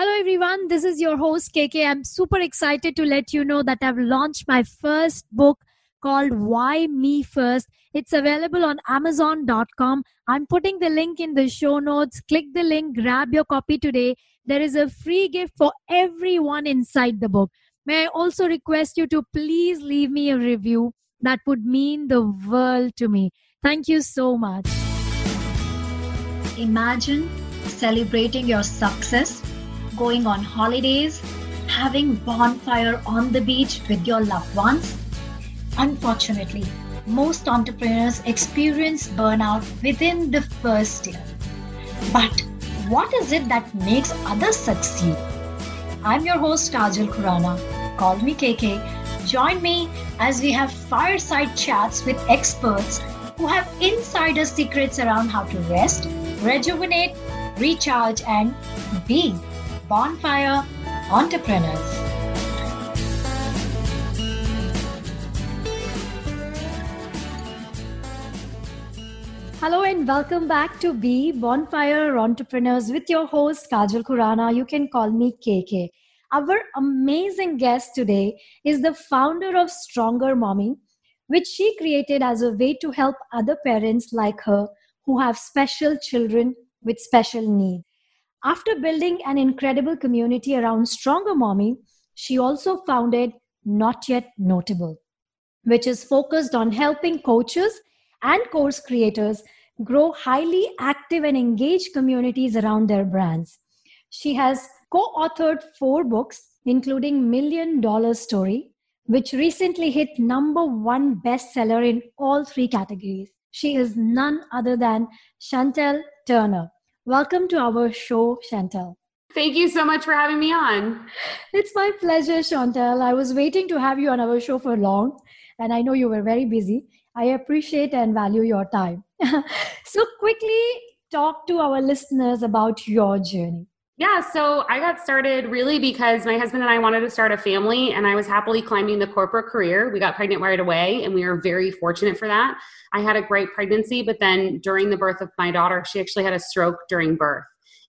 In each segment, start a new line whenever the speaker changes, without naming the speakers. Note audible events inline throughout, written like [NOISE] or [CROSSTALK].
Hello, everyone. This is your host, KK. I'm super excited to let you know that I've launched my first book called Why Me First. It's available on Amazon.com. I'm putting the link in the show notes. Click the link, grab your copy today. There is a free gift for everyone inside the book. May I also request you to please leave me a review? That would mean the world to me. Thank you so much.
Imagine celebrating your success going on holidays, having bonfire on the beach with your loved ones. Unfortunately, most entrepreneurs experience burnout within the first year. But what is it that makes others succeed? I'm your host Kajal Kurana. Call me KK. Join me as we have fireside chats with experts who have insider secrets around how to rest, rejuvenate, recharge, and be Bonfire Entrepreneurs.
Hello and welcome back to Be Bonfire Entrepreneurs with your host Kajal Kurana. You can call me KK. Our amazing guest today is the founder of Stronger Mommy, which she created as a way to help other parents like her who have special children with special needs. After building an incredible community around Stronger Mommy, she also founded Not Yet Notable, which is focused on helping coaches and course creators grow highly active and engaged communities around their brands. She has co authored four books, including Million Dollar Story, which recently hit number one bestseller in all three categories. She is none other than Chantel Turner. Welcome to our show, Chantel.
Thank you so much for having me on.
It's my pleasure, Chantel. I was waiting to have you on our show for long, and I know you were very busy. I appreciate and value your time. [LAUGHS] so, quickly talk to our listeners about your journey.
Yeah, so I got started really because my husband and I wanted to start a family, and I was happily climbing the corporate career. We got pregnant right away, and we were very fortunate for that. I had a great pregnancy, but then during the birth of my daughter, she actually had a stroke during birth.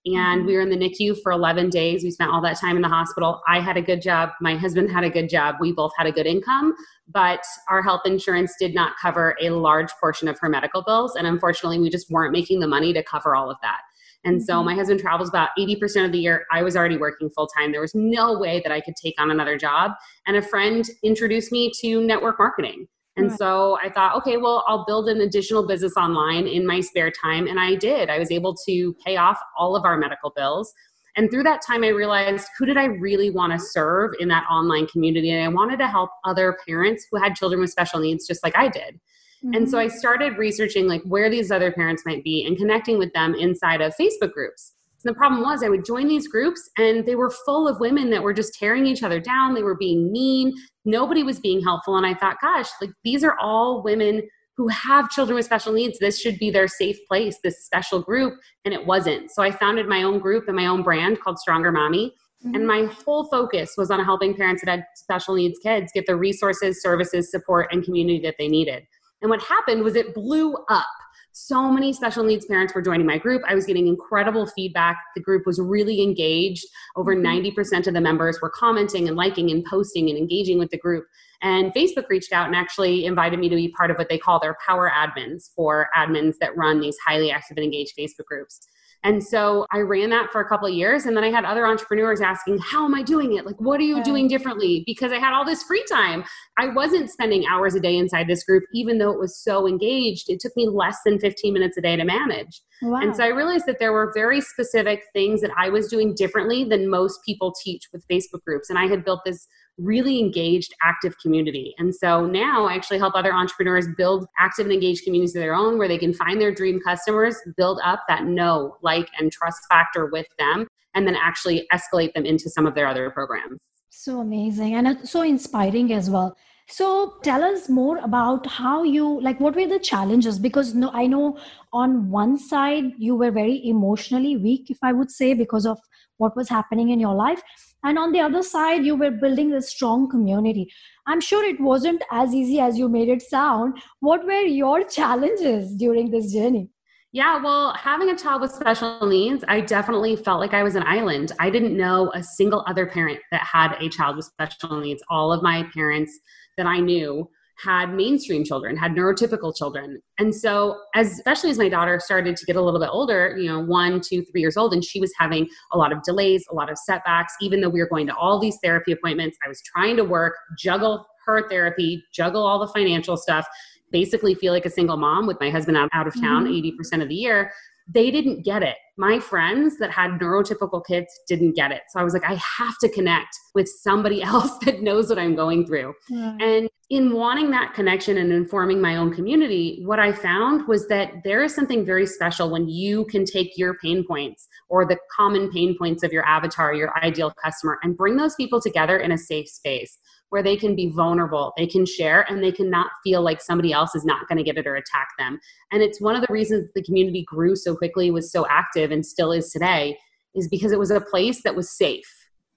And mm-hmm. we were in the NICU for 11 days. We spent all that time in the hospital. I had a good job. My husband had a good job. We both had a good income, but our health insurance did not cover a large portion of her medical bills. And unfortunately, we just weren't making the money to cover all of that. And mm-hmm. so my husband travels about 80% of the year. I was already working full time. There was no way that I could take on another job. And a friend introduced me to network marketing. And right. so I thought, okay, well, I'll build an additional business online in my spare time. And I did. I was able to pay off all of our medical bills. And through that time, I realized who did I really want to serve in that online community? And I wanted to help other parents who had children with special needs, just like I did. Mm-hmm. And so I mm-hmm. started researching like where these other parents might be and connecting with them inside of Facebook groups. And the problem was I would join these groups and they were full of women that were just tearing each other down. They were being mean. Nobody was being helpful. And I thought, gosh, like these are all women who have children with special needs. This should be their safe place, this special group. And it wasn't. So I founded my own group and my own brand called Stronger Mommy. Mm-hmm. And my whole focus was on helping parents that had special needs kids get the resources, services, support, and community that they needed. And what happened was it blew up. So many special needs parents were joining my group. I was getting incredible feedback. The group was really engaged. Over 90% mm-hmm. of the members were commenting and liking and posting and engaging with the group. And Facebook reached out and actually invited me to be part of what they call their power admins for admins that run these highly active and engaged Facebook groups. And so I ran that for a couple of years. And then I had other entrepreneurs asking, How am I doing it? Like, what are you doing differently? Because I had all this free time. I wasn't spending hours a day inside this group, even though it was so engaged. It took me less than 15 minutes a day to manage. Wow. And so I realized that there were very specific things that I was doing differently than most people teach with Facebook groups. And I had built this really engaged, active community. And so now I actually help other entrepreneurs build active and engaged communities of their own where they can find their dream customers, build up that know, like, and trust factor with them, and then actually escalate them into some of their other programs.
So amazing and so inspiring as well. So tell us more about how you like what were the challenges because no I know on one side you were very emotionally weak if I would say because of what was happening in your life and on the other side you were building a strong community i'm sure it wasn't as easy as you made it sound what were your [LAUGHS] challenges during this journey
Yeah, well, having a child with special needs, I definitely felt like I was an island. I didn't know a single other parent that had a child with special needs. All of my parents that I knew had mainstream children, had neurotypical children. And so, as, especially as my daughter started to get a little bit older, you know, one, two, three years old, and she was having a lot of delays, a lot of setbacks, even though we were going to all these therapy appointments, I was trying to work, juggle her therapy, juggle all the financial stuff basically feel like a single mom with my husband out, out of town mm-hmm. 80% of the year they didn't get it. My friends that had neurotypical kids didn't get it. So I was like, I have to connect with somebody [LAUGHS] else that knows what I'm going through. Yeah. And in wanting that connection and informing my own community, what I found was that there is something very special when you can take your pain points or the common pain points of your avatar, your ideal customer, and bring those people together in a safe space where they can be vulnerable, they can share, and they can not feel like somebody else is not going to get it or attack them. And it's one of the reasons the community grew so quickly, was so active, and still is today, is because it was a place that was safe.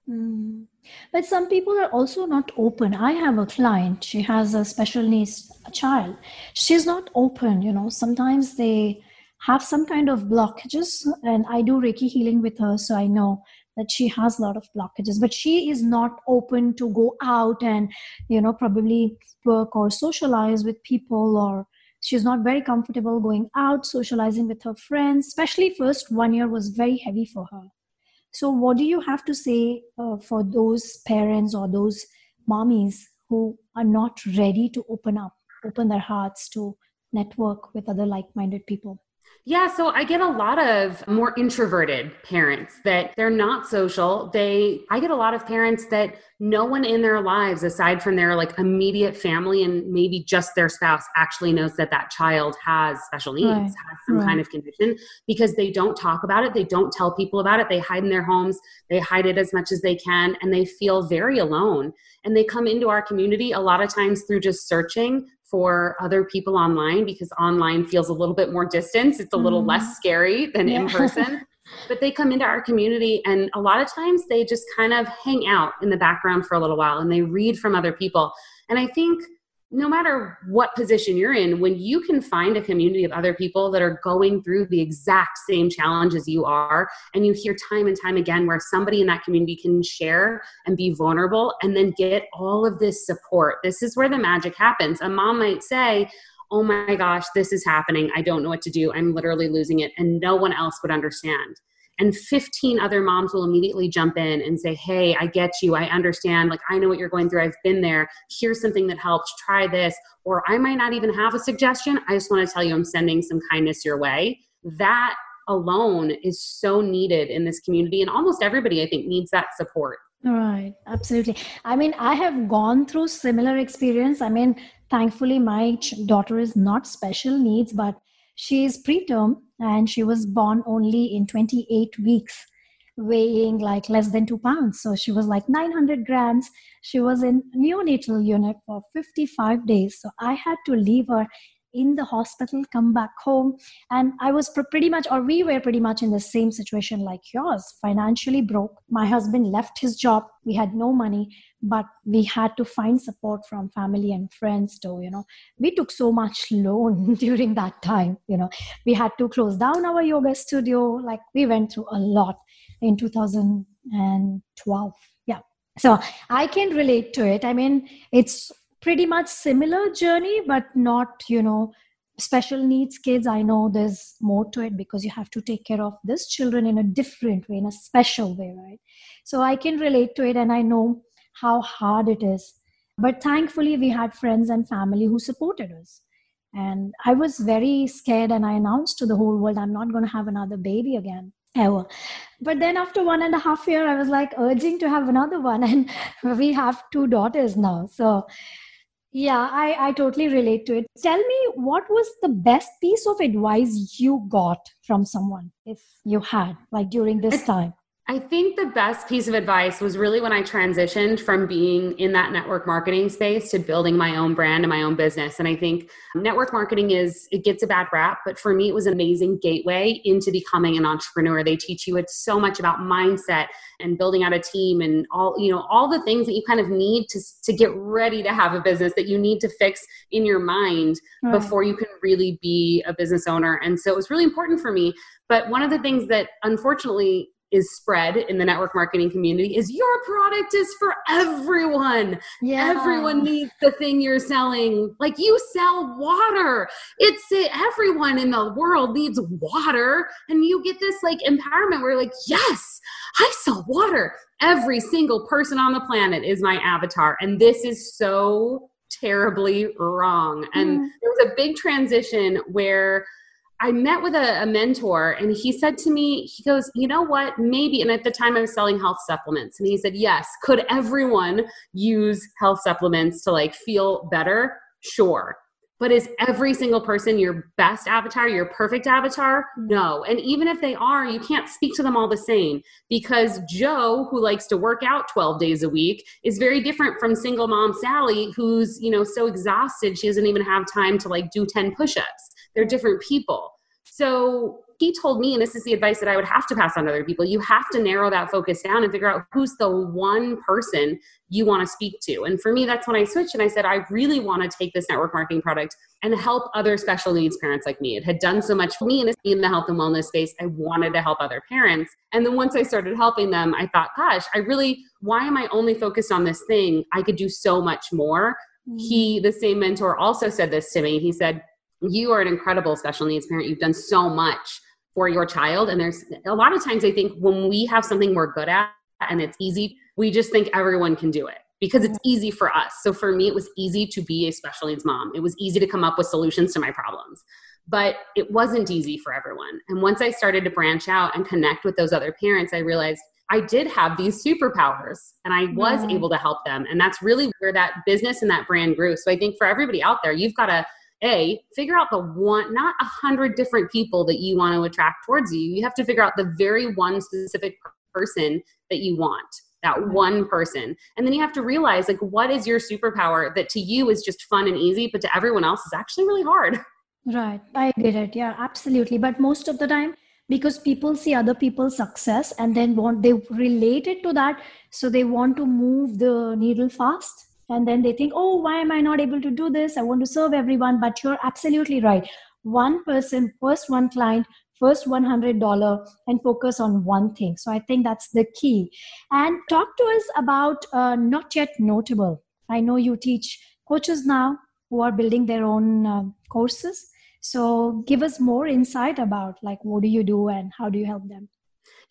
Mm. But some people are also not open. I have a client, she has a special needs child. She's not open, you know. Sometimes they have some kind of blockages, and I do Reiki healing with her, so I know that she has a lot of blockages but she is not open to go out and you know probably work or socialize with people or she's not very comfortable going out socializing with her friends especially first one year was very heavy for her. So what do you have to say uh, for those parents or those mommies who are not ready to open up open their hearts to network with other like-minded people
yeah, so I get a lot of more introverted parents that they're not social. They I get a lot of parents that no one in their lives aside from their like immediate family and maybe just their spouse actually knows that that child has special needs, right. has some right. kind of condition because they don't talk about it, they don't tell people about it, they hide in their homes, they hide it as much as they can and they feel very alone. And they come into our community a lot of times through just searching for other people online because online feels a little bit more distance. It's a little mm. less scary than yeah. in person. [LAUGHS] but they come into our community and a lot of times they just kind of hang out in the background for a little while and they read from other people. And I think no matter what position you're in, when you can find a community of other people that are going through the exact same challenges you are, and you hear time and time again where somebody in that community can share and be vulnerable and then get all of this support, this is where the magic happens. A mom might say, Oh my gosh, this is happening. I don't know what to do. I'm literally losing it. And no one else would understand and 15 other moms will immediately jump in and say hey i get you. I understand. Like i know what you're going through. I've been there. Here's something that helped. Try this. Or i might not even have a suggestion. I just want to tell you i'm sending some kindness your way. That alone is so needed in this community and almost everybody i think needs that support.
Right. Absolutely. I mean i have gone through similar experience. I mean thankfully my daughter is not special needs but she is preterm and she was born only in 28 weeks, weighing like less than two pounds. So she was like 900 grams. She was in neonatal unit for 55 days. So I had to leave her in the hospital, come back home. And I was pretty much, or we were pretty much in the same situation like yours, financially broke. My husband left his job. We had no money, but we had to find support from family and friends too. You know, we took so much loan [LAUGHS] during that time. You know, we had to close down our yoga studio. Like we went through a lot in 2012. Yeah. So I can relate to it. I mean, it's pretty much similar journey but not you know special needs kids. I know there's more to it because you have to take care of these children in a different way in a special way right? So i can relate to it and i know how hard it is. But thankfully we had friends and family who supported us. And i was very scared and i announced to the whole world i'm not going to have another baby again ever. But then after one and a half year i was like urging to have another one. [LAUGHS] And we have two daughters now. So yeah, I, I totally relate to it. Tell me, what was the best piece of advice you got from someone, if you had, like during this time?
I think the best piece of advice was really when I transitioned from being in that network marketing space to building my own brand and my own business. And I think network marketing is, it gets a bad rap, but for me, it was an amazing gateway into becoming an entrepreneur. They teach you it's so much about mindset and building out a team and all, you know, all the things that you kind of need to, to get ready to have a business that you need to fix in your mind before you can really be a business owner. And so it was really important for me. But one of the things that unfortunately is spread in the network marketing community is your product is for everyone. Yeah. Everyone needs the thing you're selling. Like you sell water. It's it, everyone in the world needs water. And you get this like empowerment where like, yes, I sell water. Every single person on the planet is my avatar. And this is so terribly wrong. And mm. there was a big transition where I met with a, a, mentor and he said to me, he goes, you know what, maybe, and at the time I was selling health supplements. And he said, yes, could everyone use health supplements to like feel better? Sure. But is every single person your best avatar, your perfect avatar? Mm-hmm. No. And even if they are, you can't speak to them all the same because Joe, who likes to work out 12 days a week, is very different from single mom Sally, who's, you know, so exhausted she doesn't even have time to like do 10 push ups. They're different people. So he told me, and this is the advice that I would have to pass on to other people you have to narrow that focus down and figure out who's the one person you want to speak to. And for me, that's when I switched and I said, I really want to take this network marketing product and help other special needs parents like me. It had done so much for me in the health and wellness space. I wanted to help other parents. And then once I started helping them, I thought, gosh, I really, why am I only focused on this thing? I could do so much more. Mm-hmm. He, the same mentor, also said this to me. He said, you are an incredible special needs parent. You've done so much for your child. And there's a lot of times I think when we have something we're good at and it's easy, we just think everyone can do it because it's easy for us. So for me, it was easy to be a special needs mom. It was easy to come up with solutions to my problems. But it wasn't easy for everyone. And once I started to branch out and connect with those other parents, I realized I did have these superpowers and I was yeah. able to help them. And that's really where that business and that brand grew. So I think for everybody out there, you've got to a figure out the one not a hundred different people that you want to attract towards you. You have to figure out the very one specific person that you want that mm-hmm. one person. And then you have to realize like what is your superpower that to you is just fun and easy but to everyone else is actually really hard? [LAUGHS]
Right. I get it yeah absolutely. But most of the time because people see other people's success and then want they relate it to that so they want to move the needle fast and then they think oh why am i not able to do this? I want to serve everyone. But you're absolutely right. One person first one client first $100 and focus on one thing. So i think that's the key. And talk to us about uh, not yet notable. I know you teach coaches now who are building their own uh, courses. So give us more insight about like what do you do and how do you help them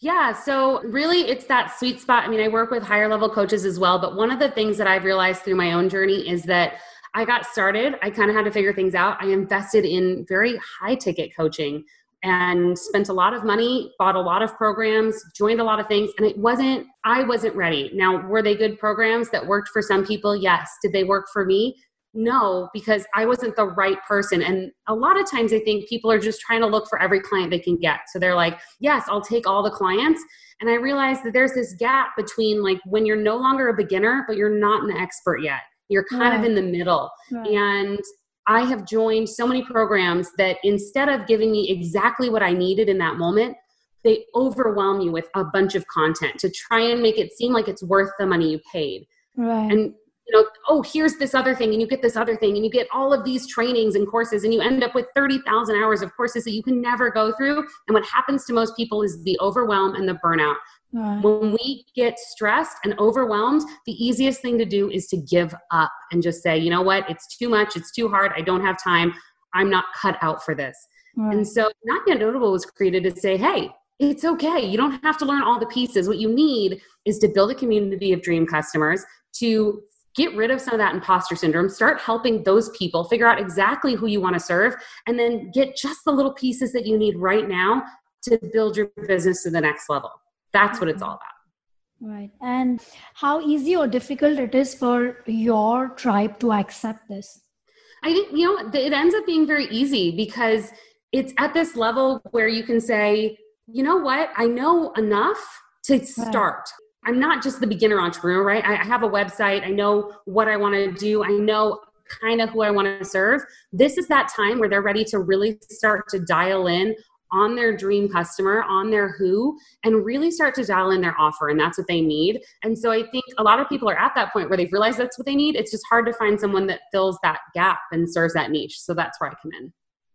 yeah, so really it's that sweet spot. I mean, I work with higher level coaches as well, but one of the things that I've realized through my own journey is that I got started, I kind of had to figure things out. I invested in very high ticket coaching and spent a lot of money, bought a lot of programs, joined a lot of things, and it wasn't, I wasn't ready. Now, were they good programs that worked for some people? Yes. Did they work for me? No because i wasn't the right person and a lot of times i think people are just trying to look for every client they can get so they're like yes i'll take all the clients and i realized that there's this gap between like when you're no longer a beginner but you're not an expert yet you're kind right. of in the middle right. and i have joined so many programs that instead of giving me exactly what i needed in that moment they overwhelm you with a bunch of content to try and make it seem like it's worth the money you paid right. and you know, oh, here's this other thing, and you get this other thing, and you get all of these trainings and courses, and you end up with 30,000 hours of courses that you can never go through. And what happens to most people is the overwhelm and the burnout. Right. When we get stressed and overwhelmed, the easiest thing to do is to give up and just say, you know what, it's too much, it's too hard, I don't have time, I'm not cut out for this. Right. And so, Not Yet Notable was created to say, hey, it's okay. You don't have to learn all the pieces. What you need is to build a community of dream customers, to get rid of some of that imposter syndrome start helping those people figure out exactly who you want to serve and then get just the little pieces that you need right now to build your business to the next level. That's what it's all about.
Right and how easy or difficult it is for your tribe to accept this?
I think you know it ends up being very easy because it's at this level where you can say you know what? I know enough to start. I'm not just the beginner entrepreneur, right? I have a website. I know what I want to do. I know kind of who I want to serve. This is that time where they're ready to really start to dial in on their dream customer, on their who, and really start to dial in their offer. And that's what they need. And so I think a lot of people are at that point where they've realized that's what they need. It's just hard to find someone that fills that gap and serves that niche. So that's where I come in.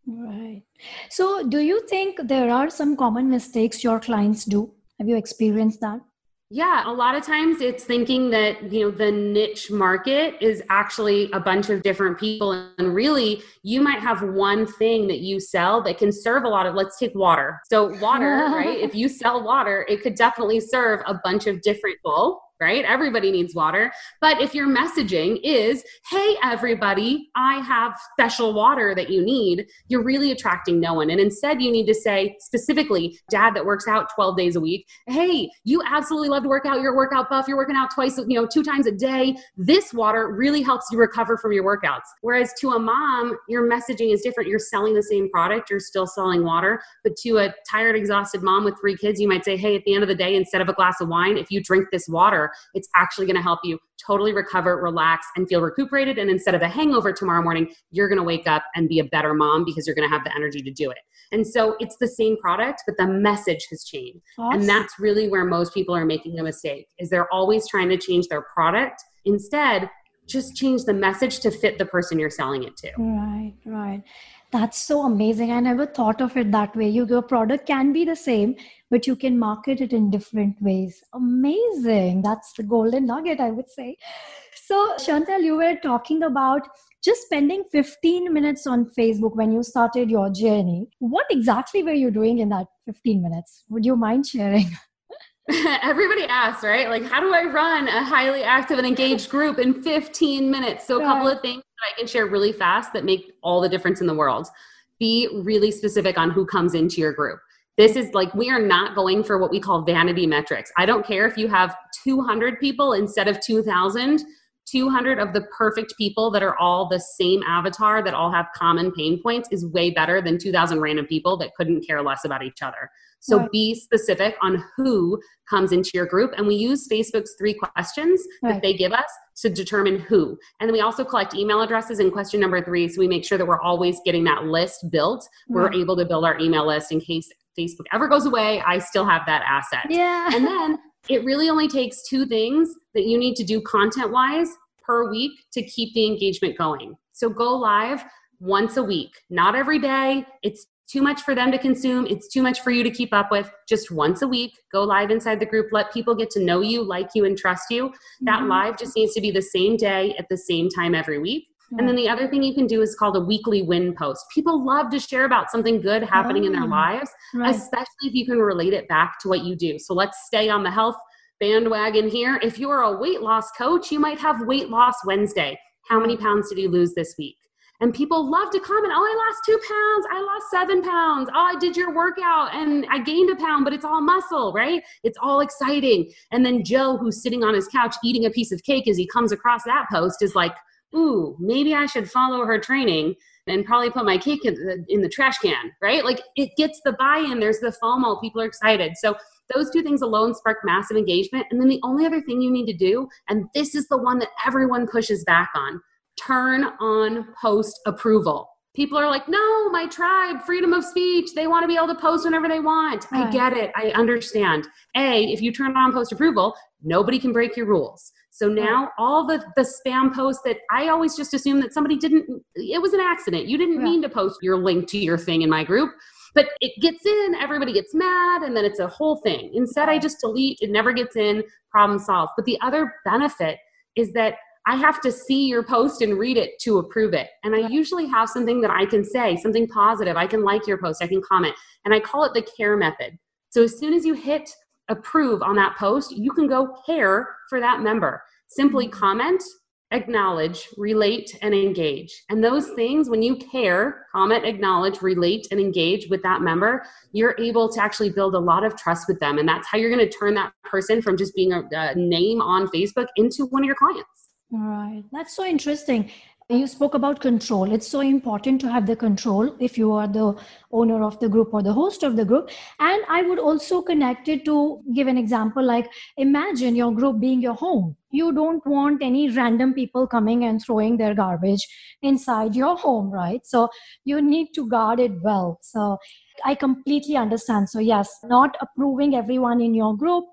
Right. So, do you think there are some common mistakes your clients do? Have you experienced that?
Yeah, a lot of times it's thinking that, you know, the niche market is actually a bunch of different people and really you might have one thing that you sell that can serve a lot of let's take water. So water, right? If [LAUGHS] you sell water, it could definitely serve a bunch of different people right? Everybody needs water. But if your messaging is, hey, everybody, I have special water that you need, you're really attracting no one. And instead, you need to say specifically, dad that works out 12 days a week, hey, you absolutely love to work out, you're workout buff, you're working out twice, you know, two times a day. This water really helps you recover from your workouts. Whereas to a mom, your messaging is different. You're selling the same product, you're still selling water. But to a tired, exhausted mom with three kids, you might say, hey, at the end of the day, instead of a glass of wine, if you drink this water, it's actually going to help you totally recover, relax, and feel recuperated. And instead of a hangover tomorrow morning, you're going to wake up and be a better mom because you're going to have the energy to do it. And so it's the same product, but the message has changed. Awesome. And that's really where most people are making a mistake is they're always trying to change their product. Instead, just change the message to fit the person you're selling it to.
Right, right. That's so amazing. I never thought of it that way. Your product can be the same, but you can market it in different ways. Amazing. That's the golden nugget, I would say. So, Chantel, you were talking about just spending 15 minutes on Facebook when you started your journey. What exactly were you doing in that 15 minutes? Would you mind sharing? [LAUGHS] [LAUGHS]
Everybody asks, right? Like, how do I run a highly active and engaged group in 15 minutes? So, a couple of things that I can share really fast that make all the difference in the world. Be really specific on who comes into your group. This is like, we are not going for what we call vanity metrics. I don't care if you have 200 people instead of 2,000. 200 of the perfect people that are all the same avatar that all have common pain points is way better than 2000 random people that couldn't care less about each other so right. be specific on who comes into your group. And we use Facebook's three questions right. that they give us to determine who. And then we also collect email addresses in question number three. So we make sure that we're always getting that list built. Right. We're mm-hmm. able to build our email list in case Facebook ever goes away. I still have that asset.
Yeah.
And then it really only takes two things that you need to do content wise per week to keep the engagement going. So go live once a week, not every day. It's too much for them to consume. It's too much for you to keep up with. Just once a week, go live inside the group. Let people get to know you, like you, and trust you. That mm-hmm. live just needs to be the same day at the same time every week. And then the other thing you can do is called a weekly win post. People love to share about something good happening oh, in their oh, lives, right. especially if you can relate it back to what you do. So let's stay on the health bandwagon here. If you're a weight loss coach, you might have weight loss Wednesday. How many pounds did you lose this week? And people love to comment, oh, I lost two pounds, I lost seven pounds, oh, I did your workout and I gained a pound, but it's all muscle, right? It's all exciting. And then Joe, who's sitting on his couch eating a piece of cake as he comes across that post, is like, ooh, maybe I should follow her training and probably put my cake in the, in the trash can, right? Like it gets the buy in, there's the FOMO, people are excited. So those two things alone spark massive engagement. And then the only other thing you need to do, and this is the one that everyone pushes back on, turn on post approval. People are like, no, my tribe, freedom of speech. They want to be able to post whenever they want. Right. I get it. I understand. A, if you turn on post approval, nobody can break your rules. So now all the, the spam posts that I always just assume that somebody didn't, it was an accident. You didn't mean to post your link to your thing in my group but it gets in, everybody gets mad, and then it's a whole thing. Instead, I just delete, it never gets in, problem solved. But the other benefit is that I have to see your post and read it to approve it. And I usually have something that I can say, something positive. I can like your post, I can comment, and I call it the care method. So as soon as you hit approve on that post, you can go care for that member. Simply mm-hmm. comment, acknowledge, relate, and engage. And those things, when you care, comment, acknowledge, relate, and engage with that member, you're able to actually build a lot of trust with them. And that's how you're going to turn that person from just being a, a name on Facebook into one of your clients.
Right. That's so interesting. you spoke about control. It's so important to have the control if you are the owner of the group or the host of the group. And i would also connect it to give an example like imagine your group being your home. You don't want any random people coming and throwing their garbage inside your home right? So you need to guard it well. So i completely understand. So yes not approving everyone in your group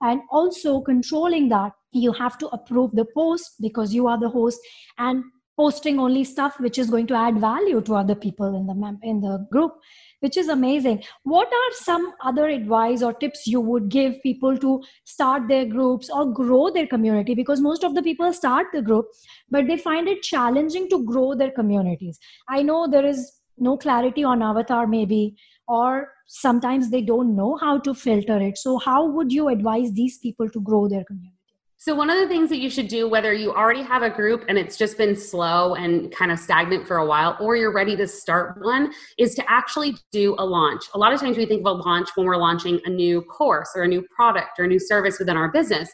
and also controlling that you have to approve the post because you are the host and posting only stuff which is going to add value to other people in the in the group which is amazing. What are some other advice or tips you would give people to start their groups or grow their community? Because most of the people start the group but they find it challenging to grow their communities. I know there is no clarity on avatar maybe or sometimes they don't know how to filter it. So how would you advise these people to grow their community
so, one of the things that you should do, whether you already have a group and it's just been slow and kind of stagnant for a while, or you're ready to start one, is to actually do a launch. A lot of times we think of a launch when we're launching a new course or a new product or a new service within our business.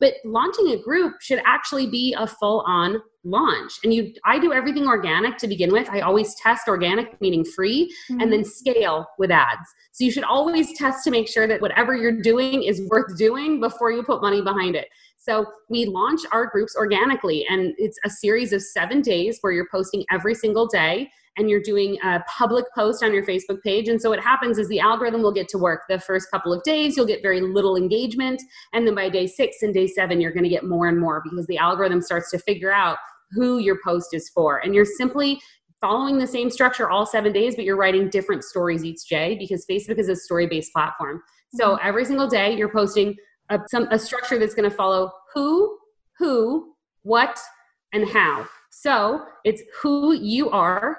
But launching a group should actually be a full on launch. And you I do everything organic to begin with. I always test organic meaning free mm-hmm. and then scale with ads. So you should always test to make sure that whatever you're doing is worth doing before you put money behind it. So we launch our groups organically, and it's a series of seven days where you're posting every single day and you're doing a public post on your Facebook page. And so what happens is the algorithm will get to work the first couple of days, you'll get very little engagement. And then by day six and day seven, you're going to get more and more because the algorithm starts to figure out who your post is for. And you're simply following the same structure all seven days, but you're writing different stories each day because Facebook is a story based platform. So mm-hmm. every single day, you're posting a, some, a structure that's going to follow who, who, what, and how. So it's who you are,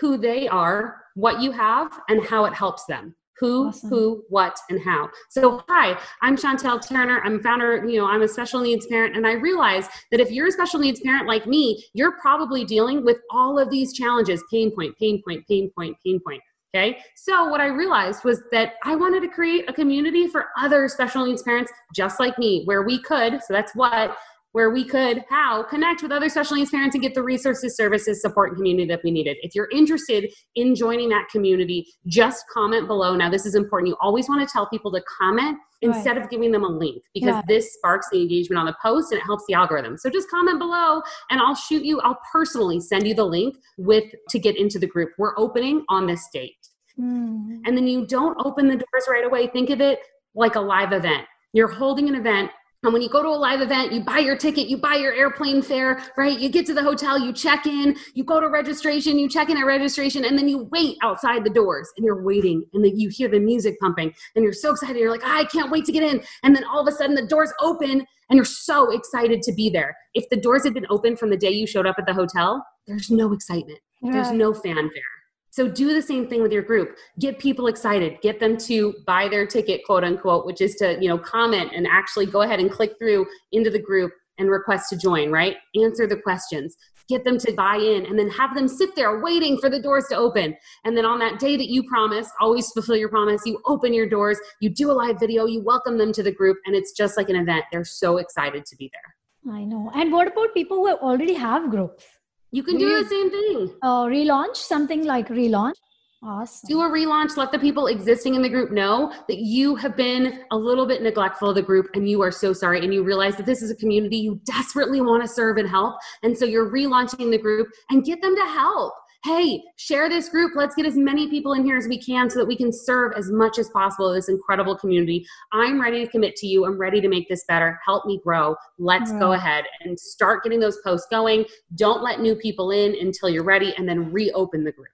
who they are, what you have, and how it helps them. Who, awesome. who, what, and how. So, hi, I'm Chantel Turner. I'm founder, you know, I'm a special needs parent. And I realize that if you're a special needs parent like me, you're probably dealing with all of these challenges pain point, pain point, pain point, pain point. Okay. So what I realized was that I wanted to create a community for other special needs parents just like me, where we could, so that's what, where we could, how, connect with other special needs parents and get the resources, services, support, and community that we needed. If you're interested in joining that community, just comment below. Now, this is important. You always want to tell people to comment instead right. of giving them a link because yeah. this sparks the engagement on the post and it helps the algorithm. So just comment below and I'll shoot you, I'll personally send you the link with to get into the group. We're opening on this date. Mm. And then you don't open the doors right away. Think of it like a live event. You're holding an event and when you go to a live event, you buy your ticket, you buy your airplane fare, right? You get to the hotel, you check in, you go to registration, you check in at registration, and then you wait outside the doors and you're waiting and then you hear the music pumping and you're so excited. You're like, I can't wait to get in. And then all of a sudden the doors open and you're so excited to be there. If the doors had been open from the day you showed up at the hotel, there's no excitement, there's no fanfare. So do the same thing with your group. Get people excited. Get them to buy their ticket, quote unquote, which is to, you know, comment and actually go ahead and click through into the group and request to join, right? Answer the questions. Get them to buy in and then have them sit there waiting for the doors to open. And then on that day that you promise, always fulfill your promise, you open your doors, you do a live video, you welcome them to the group, and it's just like an event. They're so excited to be there.
I know. And what about people who already have groups?
You can do, do the same thing.
Uh, relaunch something like relaunch. Awesome.
Do a relaunch. Let the people existing in the group know that you have been a little bit neglectful of the group and you are so sorry. And you realize that this is a community you desperately want to serve and help. And so you're relaunching the group and get them to help hey, share this group. Let's get as many people in here as we can so that we can serve as much as possible this incredible community. I'm ready to commit to you. I'm ready to make this better. Help me grow. Let's go mm-hmm. ahead and start getting those posts going. Don't let new people in until you're ready and then reopen the group.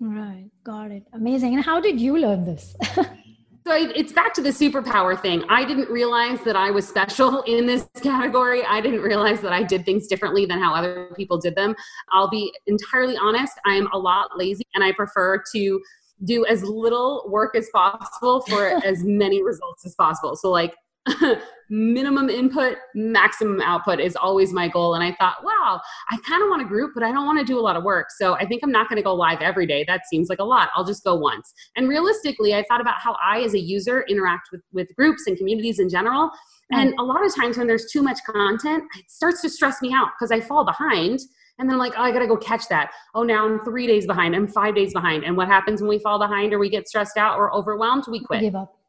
Right. Got it. Amazing. And how did you learn this? [LAUGHS]
So it's back to the superpower thing. I didn't realize that I was special in this [LAUGHS] category. I didn't realize that I did things differently than how other people did them. I'll be entirely honest, I'm a lot lazy and I prefer to do as little work as possible for [LAUGHS] as many results as possible. So, like, minimum input, maximum output is always my goal. And I thought, wow, I kind of want a group, but I don't want to do a lot of work. So I think I'm not going to go live every day. That seems like a lot. I'll just go once. And realistically, I thought about how I, as a user, interact with, with groups and communities in general. And a lot of times when there's too much content, it starts to stress me out because I fall behind And then I'm like, oh, I gotta go catch that. Oh, now I'm three days behind. I'm five days behind. And what happens when we fall behind or we get stressed out or overwhelmed? We quit.
Give up.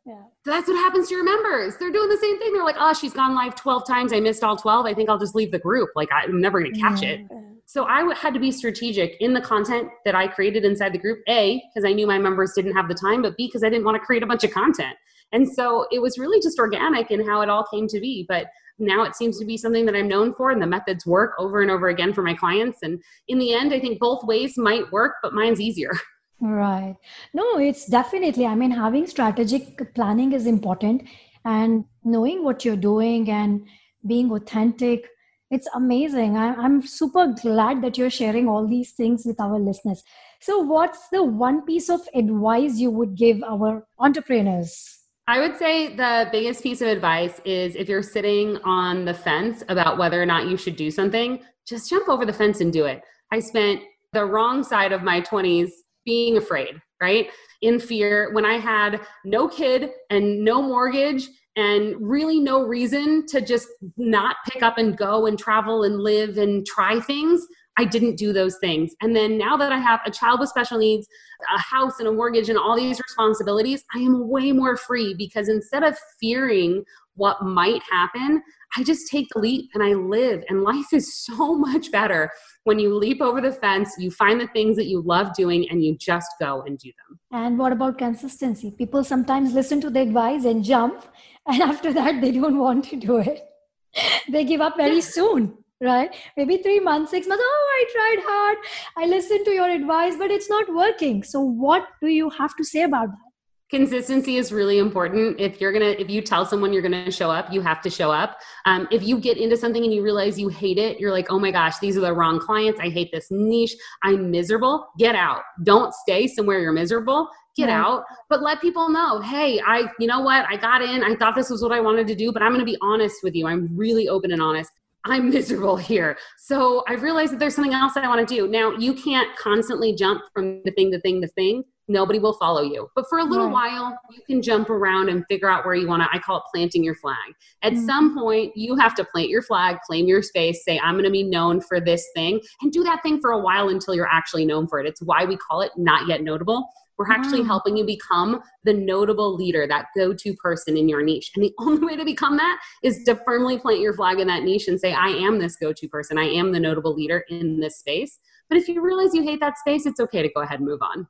That's what happens to your members. They're doing the same thing. They're like, oh, she's gone live 12 times. I missed all 12. I think I'll just leave the group. Like, I'm never going to catch it. So I had to be strategic in the content that I created inside the group. A, because I knew my members didn't have the time, but B, because I didn't want to create a bunch of content. And so it was really just organic in how it all came to be. But now it seems to be something that I'm known for, and the methods work over and over again for my clients. And in the end, I think both ways might work, but mine's easier. [LAUGHS]
Right. No, it's definitely, I mean, having strategic planning is important and knowing what you're doing and being authentic. It's amazing. I, I'm super glad that you're sharing all these things with our listeners. So, what's the one piece of advice you would give our entrepreneurs?
I would say the biggest piece of advice is if you're sitting on the fence about whether or not you should do something, just jump over the fence and do it. I spent the wrong side of my 20s being afraid, right? In fear when I had no kid and no mortgage and really no reason to just not pick up and go and travel and live and try things. I didn't do those things. And then now that I have a child with special needs, a house and a mortgage and all these responsibilities, I am way more free because instead of fearing what might happen, I just take the leap and I live. And life is [LAUGHS] so much better when you leap over the fence, you find the things that you love doing, and you just go and do them.
And what about consistency? People sometimes listen to the advice and jump, [LAUGHS] and after that, they don't want to do it. [LAUGHS] they give up very soon right? Maybe three months, six months. Oh, I tried hard. I listened to your advice, but it's not working. So, what do you have to say about that?
Consistency is really important. If you're gonna if you tell someone you're gonna show up you have to show up. Um, if you get into something and you realize you hate it you're like oh my gosh these are the wrong clients. I hate this niche. I'm miserable. Get out. Don't stay somewhere you're miserable. Get right. out. But let people know hey i you know what? I got in. I thought this was what i wanted to do but i'm to be honest with you. I'm really open and honest. I'm [LAUGHS] miserable here. So I've realized that there's something else I want to do. Now, you can't constantly jump from the thing to thing to thing nobody will follow you. But for a little right. while, you can jump around and figure out where you want to. I call it planting your flag. At mm-hmm. some point, you have to plant your flag, claim your space, say, I'm going to be known for this thing, and do that thing for a while until you're actually known for it. It's why we call it not yet notable. We're actually helping you become the notable leader, that go to person in your niche. And the [LAUGHS] only way to become that is to firmly plant your flag in that niche and say, I am this go to person. I am the notable leader in this space. But if you realize you hate that space, it's okay to go ahead and move on.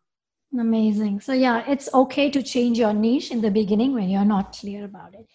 Amazing. So, yeah, it's okay to change your niche in the beginning when you're not clear about it.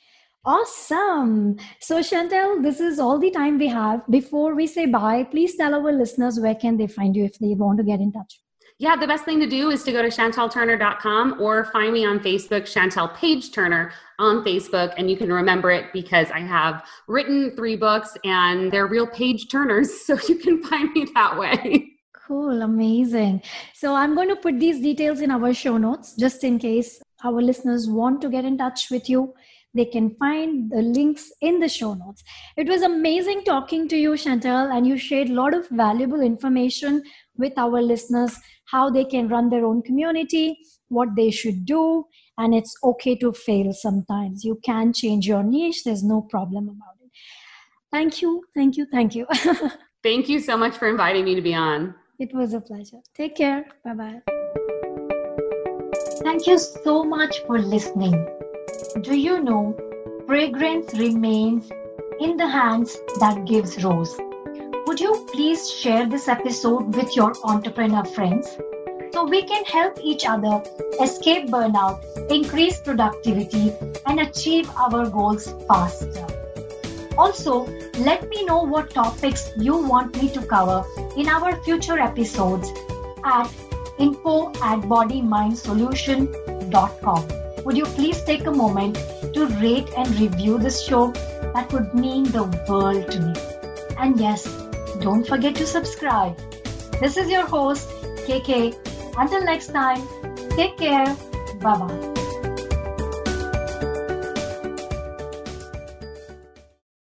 Awesome. So, Chantel, this is all the time we have. Before we say bye, please tell our listeners where can they find you if they want to get in touch.
Yeah, the best thing to do is to go to chantelturner.com or find me on Facebook, Chantel Page Turner on Facebook. And you can remember it because I have written three books and they're real page turners. [LAUGHS] So you can find me that way.
Cool, amazing. So I'm going to put these details in our show notes just in case our listeners want to get in touch with you. They can find the links in the show notes. It was amazing talking to you, Chantel, and you shared a lot of valuable information with our listeners how they can run their own community, what they should do, and it's okay to fail sometimes. You can change your niche, there's no problem about it. Thank you, thank you, thank you. [LAUGHS]
thank you so much for inviting me to be on.
It was a pleasure. Take care. Bye bye.
Thank you so much for listening. Do you know fragrance remains in the hands that gives rose? Would you please share this episode with your entrepreneur friends so we can help each other escape burnout, increase productivity, and achieve our goals faster? Also, let me know what topics you want me to cover in our future episodes at info at bodymindsolution.com. Would you please take a moment to rate and review this show? That would mean the world to me. And yes, don't forget to subscribe. This is your host, KK. Until next time, take care. Bye bye.